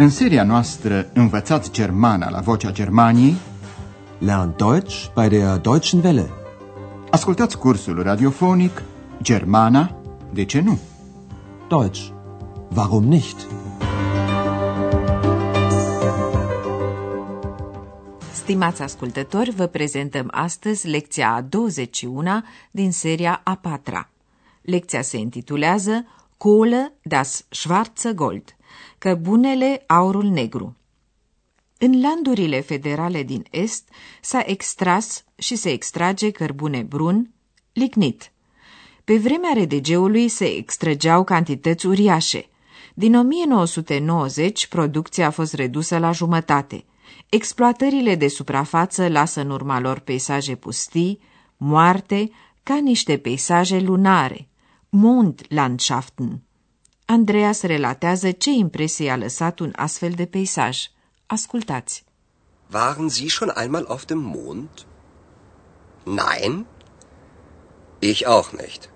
În seria noastră Învățați Germana la Vocea Germaniei Lernt Deutsch bei der Deutschen Welle. Ascultați cursul radiofonic Germana, de ce nu? Deutsch. Warum nicht? Stimați ascultători, vă prezentăm astăzi lecția a 21 din seria a patra. Lecția se intitulează Kohle das schwarze Gold, cărbunele aurul negru. În landurile federale din Est s-a extras și se extrage cărbune brun, lignit. Pe vremea redegeului se extrăgeau cantități uriașe. Din 1990, producția a fost redusă la jumătate. Exploatările de suprafață lasă în urma lor peisaje pustii, moarte, ca niște peisaje lunare, Mondlandschaften. Andreas relatează ce impresie a lăsat un astfel de peisaj. Ascultați. Waren Sie schon einmal auf dem Mond? Nein? Ich auch nicht.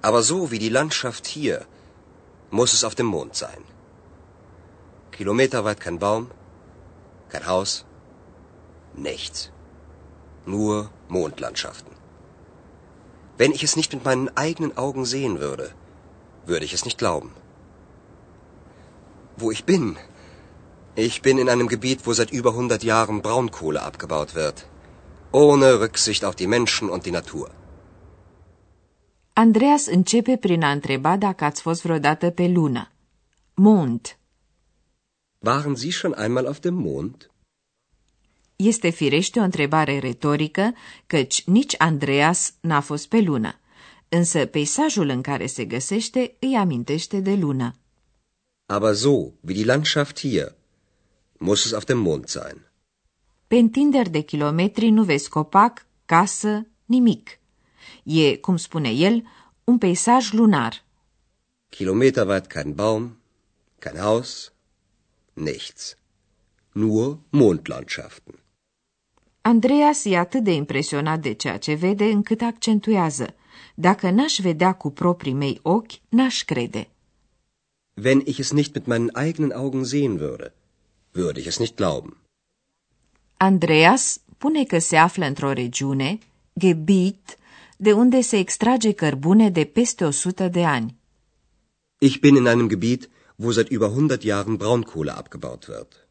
Aber so wie die Landschaft hier, muss es auf dem Mond sein. Kilometerweit kein Baum, kein Haus, nichts. Nur Mondlandschaften. Wenn ich es nicht mit meinen eigenen Augen sehen würde, würde ich es nicht glauben. Wo ich bin? Ich bin in einem Gebiet, wo seit über 100 Jahren Braunkohle abgebaut wird. Ohne Rücksicht auf die Menschen und die Natur. Andreas începe prin a întreba dacă ați fost vreodată pe lună. Mond. Waren Sie schon einmal auf dem Mond? Este firește o întrebare retorică, căci nici Andreas n-a fost pe lună, însă peisajul în care se găsește îi amintește de lună. Aber so, wie die Landschaft hier, muss es auf dem Mond sein. Pe întinderi de kilometri nu vezi copac, casă, nimic. E, cum spune el, un peisaj lunar. Kilometerweit kein Baum, kein Haus, nichts. Nur Mondlandschaften. Andreas e atât de impresionat de ceea ce vede încât accentuează. Dacă n-aș vedea cu proprii mei ochi, n-aș crede. Wenn ich es nicht mit meinen eigenen Augen sehen würde, würde ich es nicht glauben. Andreas pune că se află într-o regiune, Gebiet, de unde se extrage cărbune de peste 100 de ani. Ich bin in einem Gebiet, wo seit über 100 Jahren Braunkohle abgebaut wird.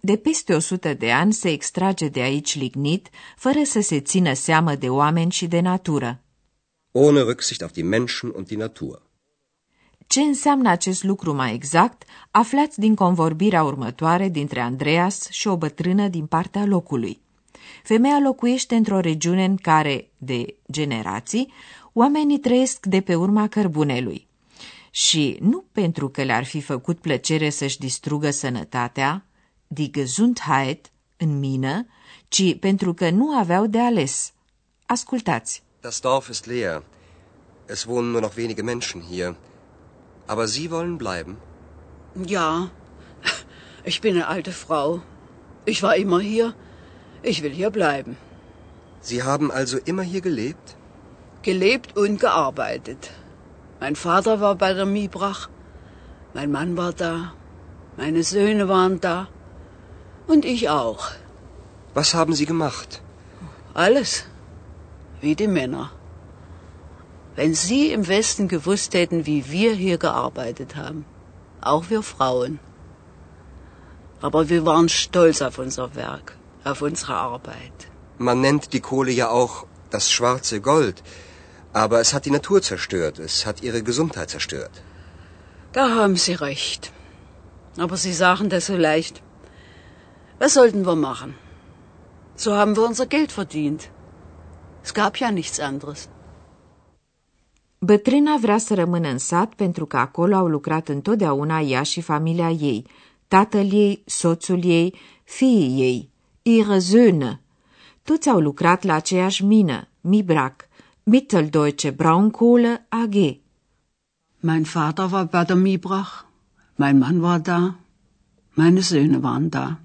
De peste 100 de ani se extrage de aici lignit, fără să se țină seamă de oameni și de natură. Ohne Rücksicht auf die Menschen und die Natur. Ce înseamnă acest lucru mai exact, aflați din convorbirea următoare dintre Andreas și o bătrână din partea locului. Femeia locuiește într-o regiune în care, de generații, oamenii trăiesc de pe urma cărbunelui. Și nu pentru că le-ar fi făcut plăcere să-și distrugă sănătatea, die Gesundheit, în mină, ci pentru că nu aveau de ales. Ascultați! Das Dorf ist leer. Es wohnen nur noch wenige Menschen hier. Aber Sie wollen bleiben? Ja, ich bin eine alte Frau. Ich war immer hier. Ich will hier bleiben. Sie haben also immer hier gelebt? Gelebt und gearbeitet. Mein Vater war bei der Miebrach. Mein Mann war da. Meine Söhne waren da. Und ich auch. Was haben Sie gemacht? Alles. Wie die Männer. Wenn Sie im Westen gewusst hätten, wie wir hier gearbeitet haben. Auch wir Frauen. Aber wir waren stolz auf unser Werk, auf unsere Arbeit. Man nennt die Kohle ja auch das schwarze Gold. Aber es hat die Natur zerstört. Es hat ihre Gesundheit zerstört. Da haben Sie recht. Aber Sie sagen das so leicht. Was sollten wir machen? So haben wir unser Geld verdient. Es gab ja nichts anderes. Bătrâna vrea să rămână în sat pentru că acolo au lucrat întotdeauna ea și familia ei, tatăl ei, soțul ei, fiii ei, ihre Söhne. Toți au lucrat la aceeași mină, Mibrak, Mitteldeutsche Braunkohle AG. Mein Vater war bei der Miebrach, mein Mann war da, meine Söhne waren da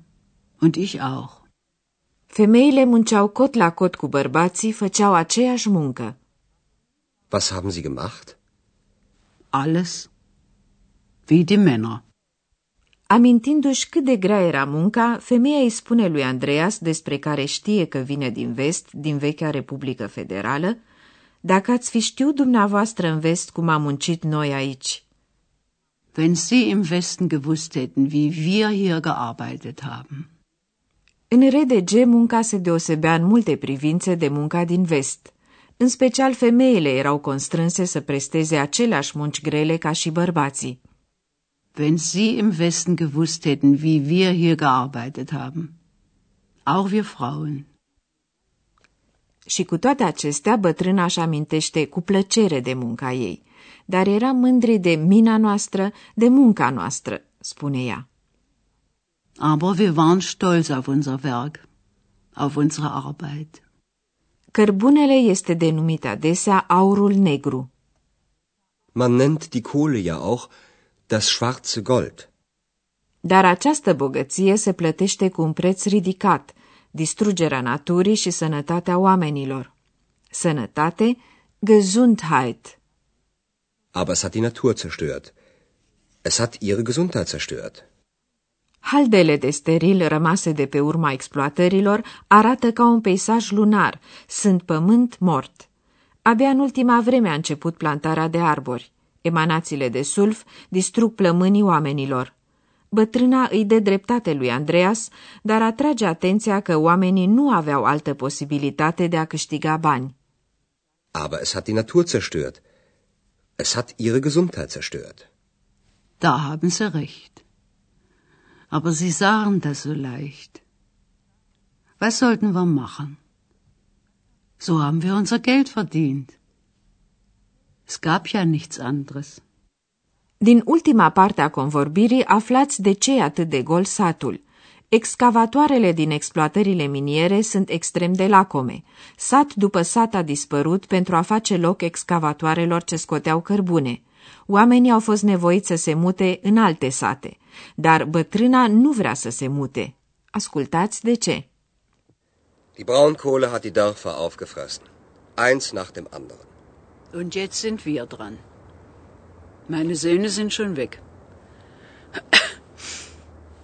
und ich auch. Femeile munceau cot la cot cu bărbații, făceau aceeași muncă. Was haben Sie gemacht? Alles wie die Männer. Amintindu-și cât de grea era munca, femeia îi spune lui Andreas, despre care știe că vine din vest, din vechea Republică Federală, dacă ați fi știut dumneavoastră în vest cum am muncit noi aici. Wenn Sie im Westen gewusst hätten, wie wir hier gearbeitet haben. În RDG, munca se deosebea în multe privințe de munca din vest. În special, femeile erau constrânse să presteze aceleași munci grele ca și bărbații. Wenn Sie im Westen gewusst hätten, wie wir hier gearbeitet haben. Auch wir Frauen. Și cu toate acestea, bătrâna își amintește cu plăcere de munca ei. Dar era mândri de mina noastră, de munca noastră, spune ea. Aber wir waren stolz auf unser Werk, auf unsere Arbeit. Cărbunele este denumit adesea aurul negru. Man nennt die Kohle ja auch das schwarze Gold. Dar această bogăție se plătește cu un preț ridicat, distrugerea naturii și sănătatea oamenilor. Sănătate, Gesundheit. Aber es hat die Natur zerstört. Es hat ihre Gesundheit zerstört. Haldele de steril rămase de pe urma exploatărilor arată ca un peisaj lunar, sunt pământ mort. Abia în ultima vreme a început plantarea de arbori. Emanațiile de sulf distrug plămânii oamenilor. Bătrâna îi dă dreptate lui Andreas, dar atrage atenția că oamenii nu aveau altă posibilitate de a câștiga bani. Aber es hat die Natur zerstört. Es hat ihre Gesundheit zerstört. Da haben Sie recht. Aber Sie sagen das so leicht. Was sollten wir machen? So haben wir unser Geld verdient. Es gab ja nichts anderes. Din ultima parte a convorbirii aflați de ce e atât de gol satul. Excavatoarele din exploatările miniere sunt extrem de lacome. Sat după sat a dispărut pentru a face loc excavatoarelor ce scoteau cărbune. Oamenii au fost nevoiți să se mute în alte sate, dar bătrâna nu vrea să se mute. Ascultați de ce. Die Braunkohle hat die Dörfer aufgefressen. Eins nach dem anderen. Und jetzt sind wir dran. Meine Söhne sind schon weg.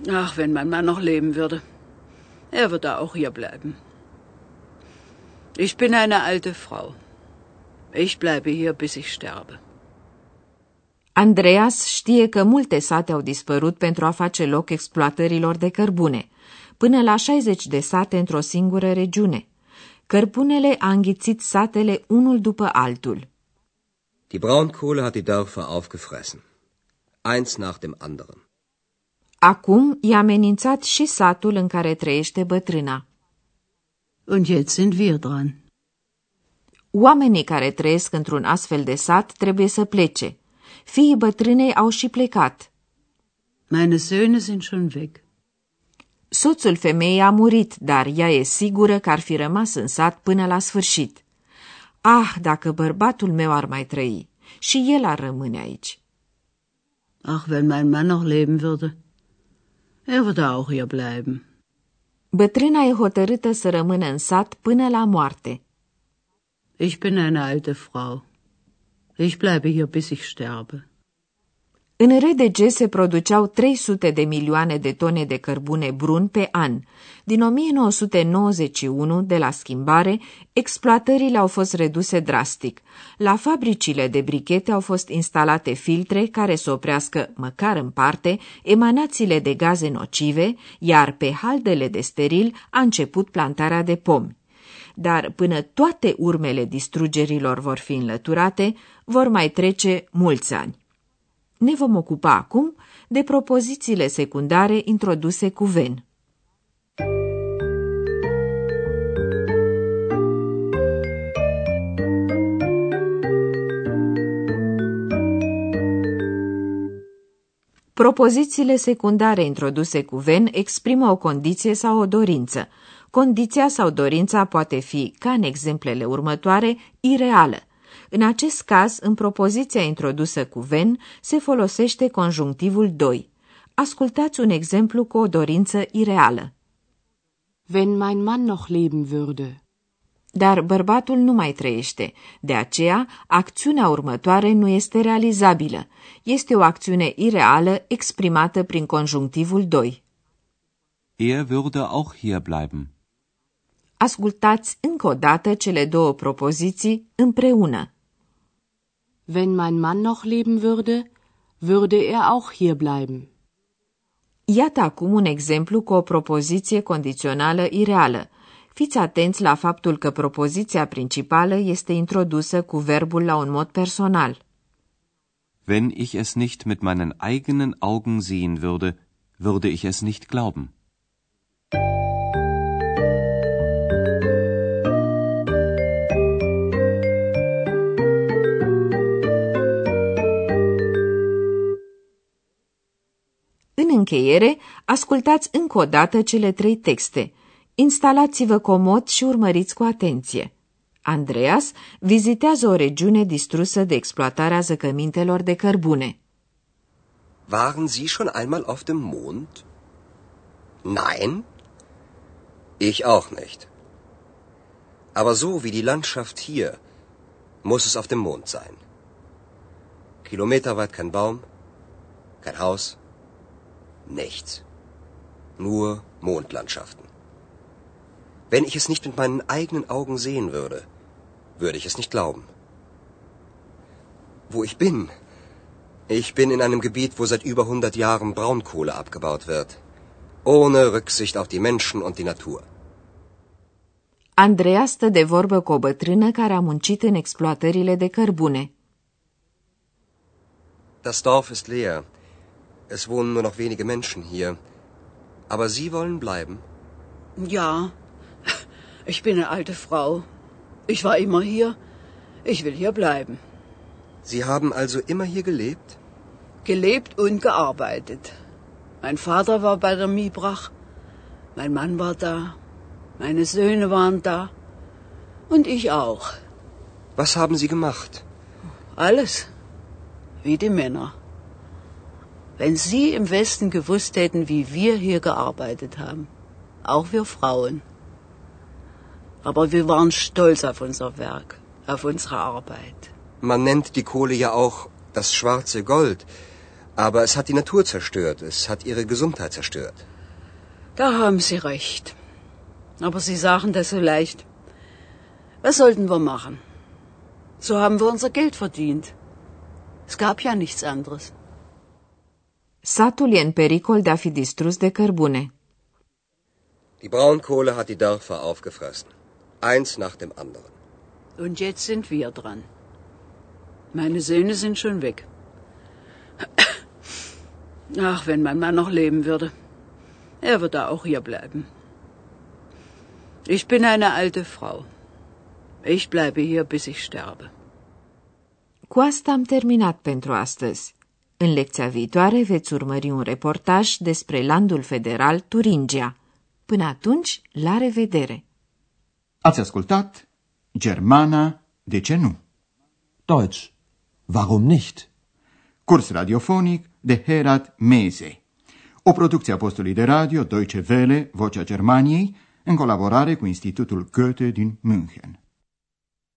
Ach, wenn mein Mann noch leben würde. Er würde auch hier bleiben. Ich bin eine alte Frau. Ich bleibe hier, bis ich sterbe. Andreas știe că multe sate au dispărut pentru a face loc exploatărilor de cărbune, până la 60 de sate într-o singură regiune. Cărbunele a înghițit satele unul după altul. Die Braunkohle hat die Dörfer aufgefressen. Eins nach dem anderen. Acum i-a amenințat și satul în care trăiește bătrâna. Und jetzt sind wir dran. Oamenii care trăiesc într-un astfel de sat trebuie să plece. Fiii bătrânei au și plecat. Meine Söhne sind schon weg. Soțul femeii a murit, dar ea e sigură că ar fi rămas în sat până la sfârșit. Ah, dacă bărbatul meu ar mai trăi și el ar rămâne aici. Ach, wenn mein Mann noch leben würde. Er würde auch hier bleiben. Bătrâna e hotărâtă să rămână în sat până la moarte. Ich bin eine alte Frau. Ich bleibe hier, bis ich sterbe. În RDG se produceau 300 de milioane de tone de cărbune brun pe an. Din 1991, de la schimbare, exploatările au fost reduse drastic. La fabricile de brichete au fost instalate filtre care să oprească, măcar în parte, emanațiile de gaze nocive, iar pe haldele de steril a început plantarea de pomi. Dar până toate urmele distrugerilor vor fi înlăturate, vor mai trece mulți ani. Ne vom ocupa acum de propozițiile secundare introduse cu ven. Propozițiile secundare introduse cu ven exprimă o condiție sau o dorință. Condiția sau dorința poate fi, ca în exemplele următoare, ireală. În acest caz, în propoziția introdusă cu ven, se folosește conjunctivul 2. Ascultați un exemplu cu o dorință ireală. Wenn mein Mann noch leben würde. dar bărbatul nu mai trăiește. De aceea, acțiunea următoare nu este realizabilă. Este o acțiune ireală exprimată prin conjunctivul 2. Er würde auch hier bleiben. Ascultați încă o dată cele două propoziții împreună. Wenn mein Mann noch leben würde, würde er auch hier bleiben. Iată acum un exemplu cu o propoziție condițională ireală. Fiți atenți la faptul că propoziția principală este introdusă cu verbul la un mod personal. Wenn ich es nicht mit meinen eigenen Augen sehen würde, würde ich es nicht glauben. Încheiere, ascultați încă o dată cele trei texte. Instalați-vă comod și urmăriți cu atenție. Andreas vizitează o regiune distrusă de exploatarea zăcămintelor de cărbune. Waren Sie schon einmal auf dem Mond? Nein? Ich auch nicht. Aber so wie die Landschaft hier, muss es auf dem Mond sein. Kilometerweit kein Baum, kein Haus, nichts. Nur Mondlandschaften. Wenn ich es nicht mit meinen eigenen Augen sehen würde, würde ich es nicht glauben. Wo ich bin? Ich bin in einem Gebiet, wo seit über 100 Jahren Braunkohle abgebaut wird. Ohne Rücksicht auf die Menschen und die Natur. Andreea stă de vorbă cu o bătrână care a muncit în exploatările de cărbune. Das Dorf ist leer. Es wohnen nur noch wenige Menschen hier. Aber Sie wollen bleiben? Ja, ich bin eine alte Frau. Ich war immer hier. Ich will hier bleiben. Sie haben also immer hier gelebt? Gelebt und gearbeitet. Mein Vater war bei der Miebrach. Mein Mann war da. Meine Söhne waren da. Und ich auch. Was haben Sie gemacht? Alles. Wie die Männer. Wenn Sie im Westen gewusst hätten, wie wir hier gearbeitet haben. Auch wir Frauen. Aber wir waren stolz auf unser Werk, auf unsere Arbeit. Man nennt die Kohle ja auch das schwarze Gold. Aber es hat die Natur zerstört. Es hat ihre Gesundheit zerstört. Da haben Sie recht. Aber Sie sagen das so leicht. Was sollten wir machen? So haben wir unser Geld verdient. Es gab ja nichts anderes. Satul e în pericol de a fi distrus de cărbune. Die Braunkohle hat die Dörfer aufgefressen. Eins nach dem anderen. Und jetzt sind wir dran. Meine Söhne sind schon weg. Ach, wenn mein Mann noch leben würde. Er würde auch hier bleiben. Ich bin eine alte Frau. Ich bleibe hier, bis ich sterbe. Cu asta am terminat pentru astăzi. În lecția viitoare veți urmări un reportaj despre landul federal Turingia. Până atunci, la revedere! Ați ascultat Germana, de ce nu? Deutsch. Warum nicht? Curs radiofonic de Herat Mese. O producție a postului de radio Deutsche Welle, Vocea Germaniei, în colaborare cu Institutul Goethe din München.